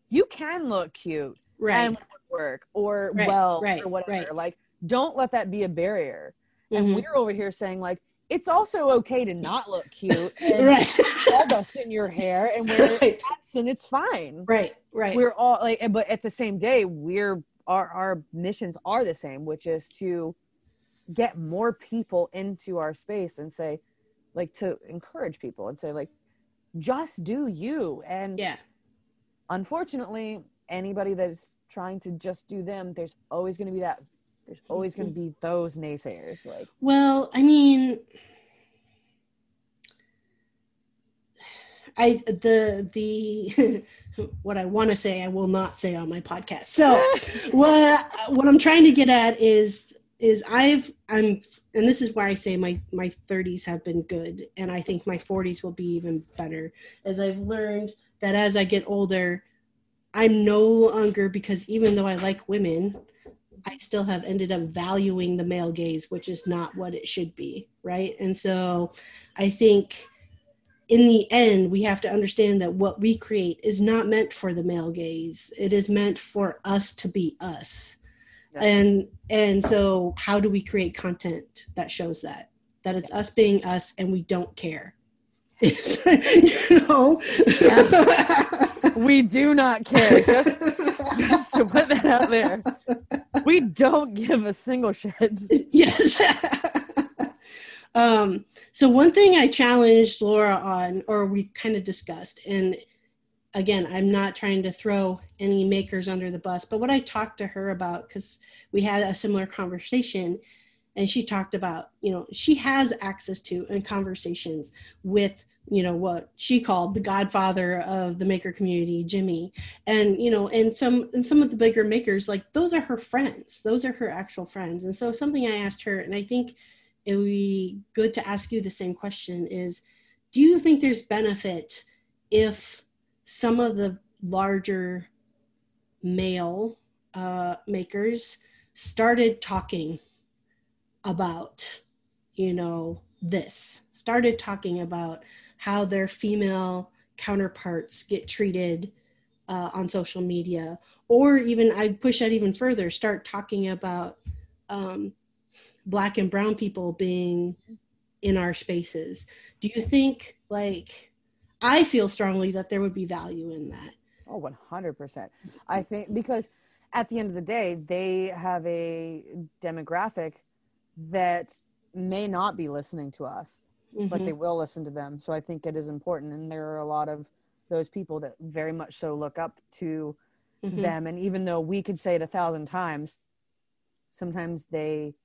you can look cute right and work or Right, well right, or whatever right. like don't let that be a barrier and Mhm. we're over here saying like it's also okay to not look cute and right. sawdust in your hair and wear right. hats and it's fine. Right right. We're all like but at the same day we're our our missions are the same which is to get more people into our space and say like to encourage people and say like just do you. And yeah. unfortunately anybody that's trying to just do them there's always going to be that there's always going to be those naysayers like Well, I mean, I the the what I want to say I will not say on my podcast. So what what I'm trying to get at is is I've I'm and this is why I say my my 30s have been good and I think my 40s will be even better as I've learned that as I get older I'm no longer because even though I like women I still have ended up valuing the male gaze, which is not what it should be, right? And so I think in the end, we have to understand that what we create is not meant for the male gaze. It is meant for us to be us. Yeah. And and so how do we create content that shows that? That it's us being us and we don't care. you know? we do not care just just to put that out there we don't give a single shit yes. um, so one thing I challenged Laura on, or we kind of discussed, and again, I'm not trying to throw any makers under the bus, but what I talked to her about, because we had a similar conversation, and she talked about, you know, she has access to and conversations with, you know, what she called the godfather of the maker community, Jimmy, and you know and some and some of the bigger makers like those are her friends. Those are her actual friends. And so something i asked her and i think it would be good to ask you the same question is do you think there's benefit if some of the larger male uh, makers started talking about you know this. Started talking about how their female counterparts get treated uh, on social media. Or even i'd push that even further start talking about um, black and brown people being in our spaces. Do you think like i feel strongly that there would be value in that? Oh 100% i think because at the end of the day they have a demographic that may not be listening to us but Mhm. they will listen to them. So I think it is important. And there are a lot of those people that very much so look up to Mhm. them. And even though we could say it a thousand times, sometimes they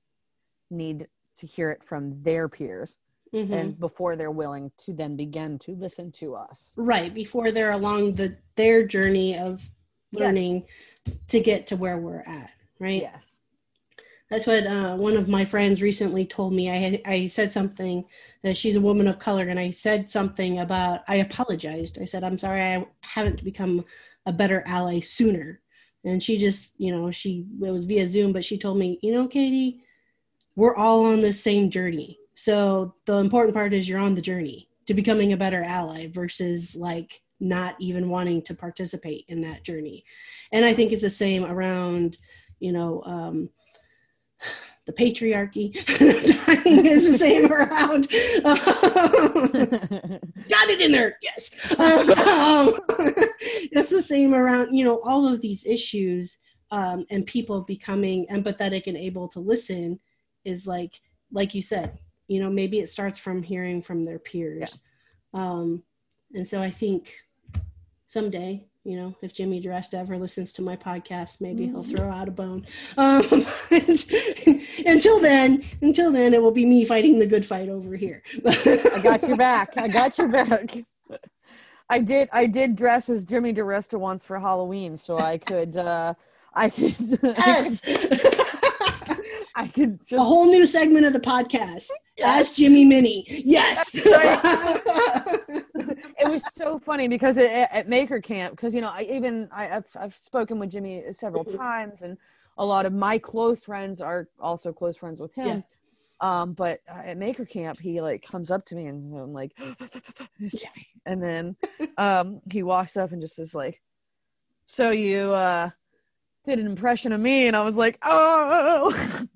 need to hear it from their peers Mhm. and before they're willing to then begin to listen to us. right before they're along the their journey of Yes. learning to get to where we're at right Yes. That's what uh, one of my friends recently told me. I I said something. Uh, she's a woman of color, and I said something about. I apologized. I said I'm sorry. I haven't become a better ally sooner. And she just, you know, she it was via Zoom, but she told me, you know, Katie, we're all on the same journey. So the important part is you're on the journey to becoming a better ally versus like not even wanting to participate in that journey. And I think it's the same around, you know. Um, the patriarchy. Dying is the same around. Got it in there. Yes. Um, it's the same around you know all of these issues um, and people becoming empathetic and able to listen is like like you said you know maybe it starts from hearing from their peers. Um, and so i think someday you know if jimmy DiResta ever listens to my podcast maybe he'll throw out a bone um, until then until then it will be me fighting the good fight over here I got your back. I got your back. I did. I did dress as Jimmy DiResta once for Halloween, so I could. uh I could. yes I could A just whole new segment of the podcast. Yes. Ask Jimmy Minnie. Yes. It was so funny because it, at Maker Camp, because you know, I even I, I've I've spoken with Jimmy several Mhm. times, and a lot of my close friends are also close friends with him. Um, but uh, at Maker Camp, he like comes up to me and I'm like, "It's Jimmy," and then um, he walks up and just is like, "So you uh, did an impression of me?" And I was like, "Oh."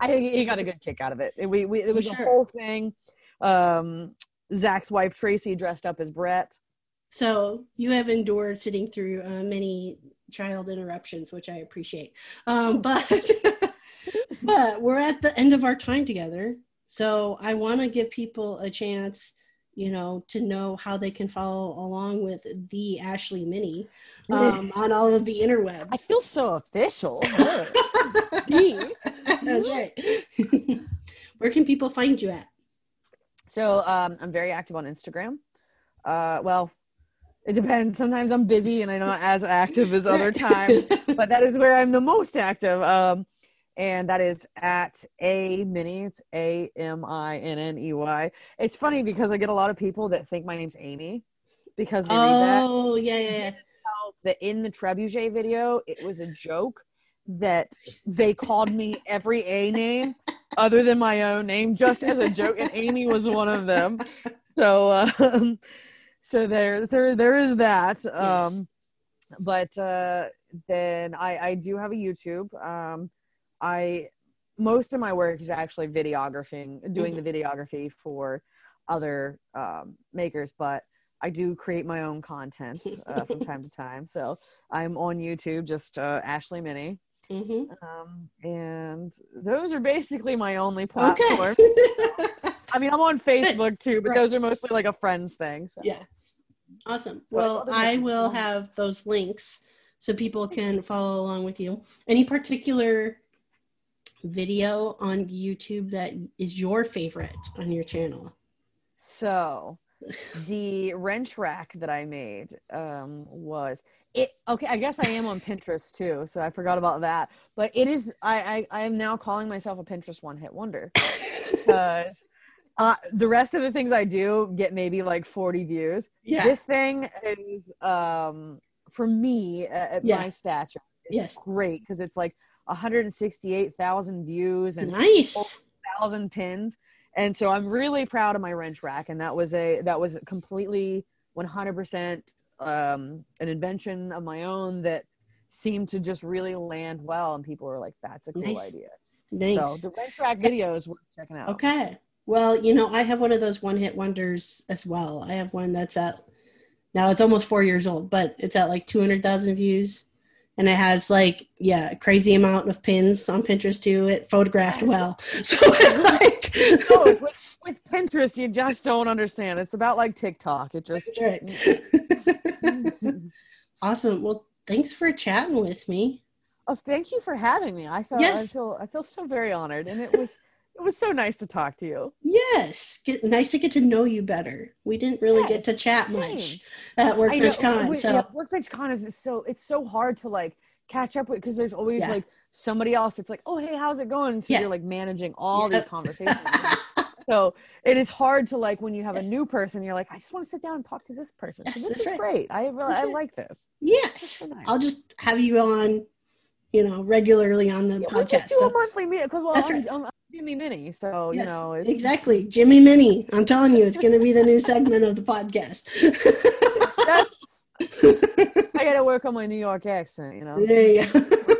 I think he got a good kick out of it. We, we, it was a whole thing. Um, Zach's wife Tracy dressed up as Brett. so you have endured sitting through uh, many child interruptions, which I appreciate. Um, but but we're at the end of our time together, so I want to give people a chance, you know, to know how they can follow along with the Ashley Minney um, on all of the interwebs. I feel so official. That's right. Where can people find you at? So um, I'm very active on Instagram. Uh, well, it depends. Sometimes I'm busy and I'm not as active as other times, but that is where I'm the most active. Um, and that is at a mini. It's A M I N N E Y. It's funny because I get a lot of people that think my name's Amy because they read that. Oh yeah, yeah, yeah. that in the trebuchet video it was a joke that they called me every a name other than my own name just as a joke and amy was one of them so um so there there there is that um but uh then i i do have a youtube um i most of my work is actually videographing doing the videography for other um, makers but I do create my own content uh, from time to time. So I'm on YouTube, just uh, Ashley Minney. Hmm Um, and those are basically my only Okay. platform. I mean, I'm on Facebook too, but Right. those are mostly like a friends thing. So. yeah. Awesome. So well, I than- will have those links so people can follow along with you. Any particular video on YouTube that is your favorite on your channel? So the wrench rack that I made um, was it. Okay, I guess I am on Pinterest too, so I forgot about that. But it is. I I, I am now calling myself a Pinterest one hit wonder because uh, the rest of the things I do get maybe like 40 views. yeah. This thing is um, for me uh, at Yeah. my stature. It's Yes. great because it's like 168,000 views and nice. thousand pins and so i'm really proud of my wrench rack and that was a that was completely 100% um, an invention of my own that seemed to just really land well and people were like that's a cool Nice. idea Nice. so the wrench rack videos worth checking out Okay. Well, you know, I have one of those one hit wonders as well. I have one that's at now it's almost four years old, but it's at like 200,000 views. And it has like, yeah, a crazy amount of pins on Pinterest too. It photographed well. So with, with pinterest you just don't understand it's about like tiktok it just right. awesome. Well, thanks for chatting with me. oh thank you for having me i felt i Yes. feel i feel so very honored and it was it was so nice to talk to you Yes. Get, nice to get to know you better. We didn't really get to chat same. much at I Workbench Con. we- So yeah, Workbench Con is is so it's so hard to like catch up with because there's always Yeah. like somebody else. It's like, oh hey, how's it going? So Yeah. you're like managing all these conversations. so it is hard to like when you have Yes. a new person, you're like, I just want to sit down and talk to this person. Yes, so this is right. great. I really I like this. Yes, so nice. I'll just have you on, you know, regularly on the Yeah, we'll podcast. just do so- a monthly meet because well, That's I'm, right. I'm, I'm Jimmy Mini, so you know it's exactly, Jimmy Mini. I'm telling you, it's going to be the new segment of the podcast. I got to work on my New York accent. You know. there you go.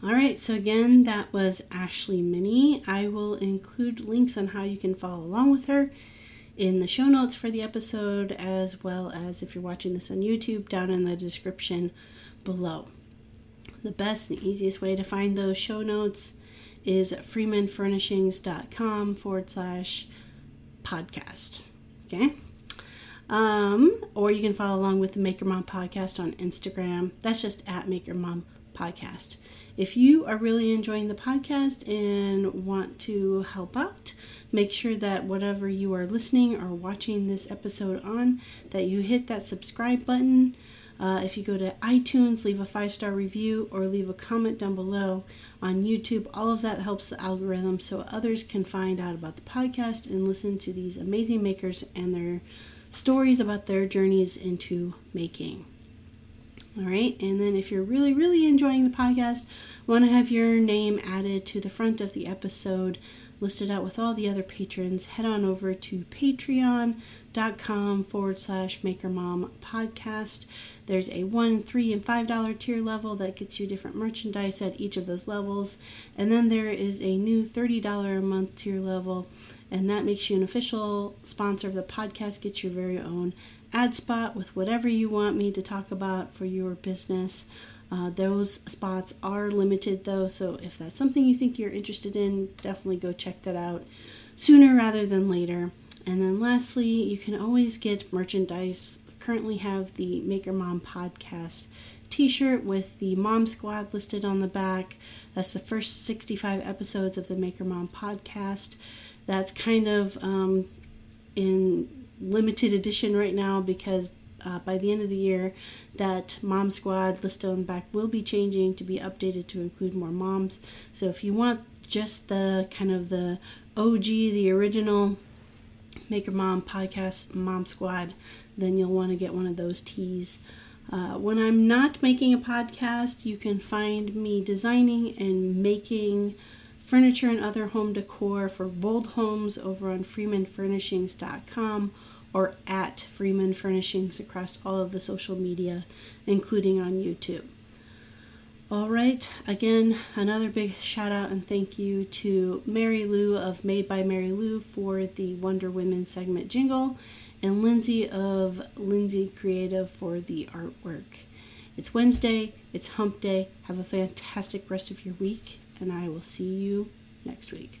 All right, so again, that was Ashley Minney. I will include links on how you can follow along with her in the show notes for the episode, as well as if you're watching this on YouTube, down in the description below. The best and easiest way to find those show notes is freemanfurnishings.com forward slash podcast. Okay? Um, or you can follow along with the Maker Mom podcast on Instagram. That's just at Maker Mom Podcast. If you are really enjoying the podcast and want to help out, make sure that whatever you are listening or watching this episode on, that you hit that subscribe button. Uh, if you go to iTunes, leave a five star review or leave a comment down below on YouTube, all of that helps the algorithm so others can find out about the podcast and listen to these amazing makers and their stories about their journeys into making. All right, and then if you're really, really enjoying the podcast, want to have your name added to the front of the episode, listed out with all the other patrons, head on over to patreon.com forward slash maker mom podcast. There's a one, three, and five dollar tier level that gets you different merchandise at each of those levels. And then there is a new $30 a month tier level, and that makes you an official sponsor of the podcast, gets your very own ad spot with whatever you want me to talk about for your business. Uh, those spots are limited though, so if that's something you think you're interested in, definitely go check that out sooner rather than later. And then lastly, you can always get merchandise. Currently have the Maker Mom podcast t-shirt with the Mom Squad listed on the back. That's the first 65 episodes of the Maker Mom podcast. That's kind of um, in limited edition right now because uh, by the end of the year that mom squad list on back will be changing to be updated to include more moms. So if you want just the kind of the og the original maker mom podcast mom squad then you'll want to get one of those tees. Uh, when i'm not making a podcast you can find me designing and making furniture and other home decor for bold homes over on freemanfurnishings.com or at Freeman Furnishings across all of the social media, including on YouTube. All right, again, another big shout out and thank you to Mary Lou of Made by Mary Lou for the Wonder Women segment jingle, and Lindsay of Lindsay Creative for the artwork. It's Wednesday, it's hump day. Have a fantastic rest of your week, and I will see you next week.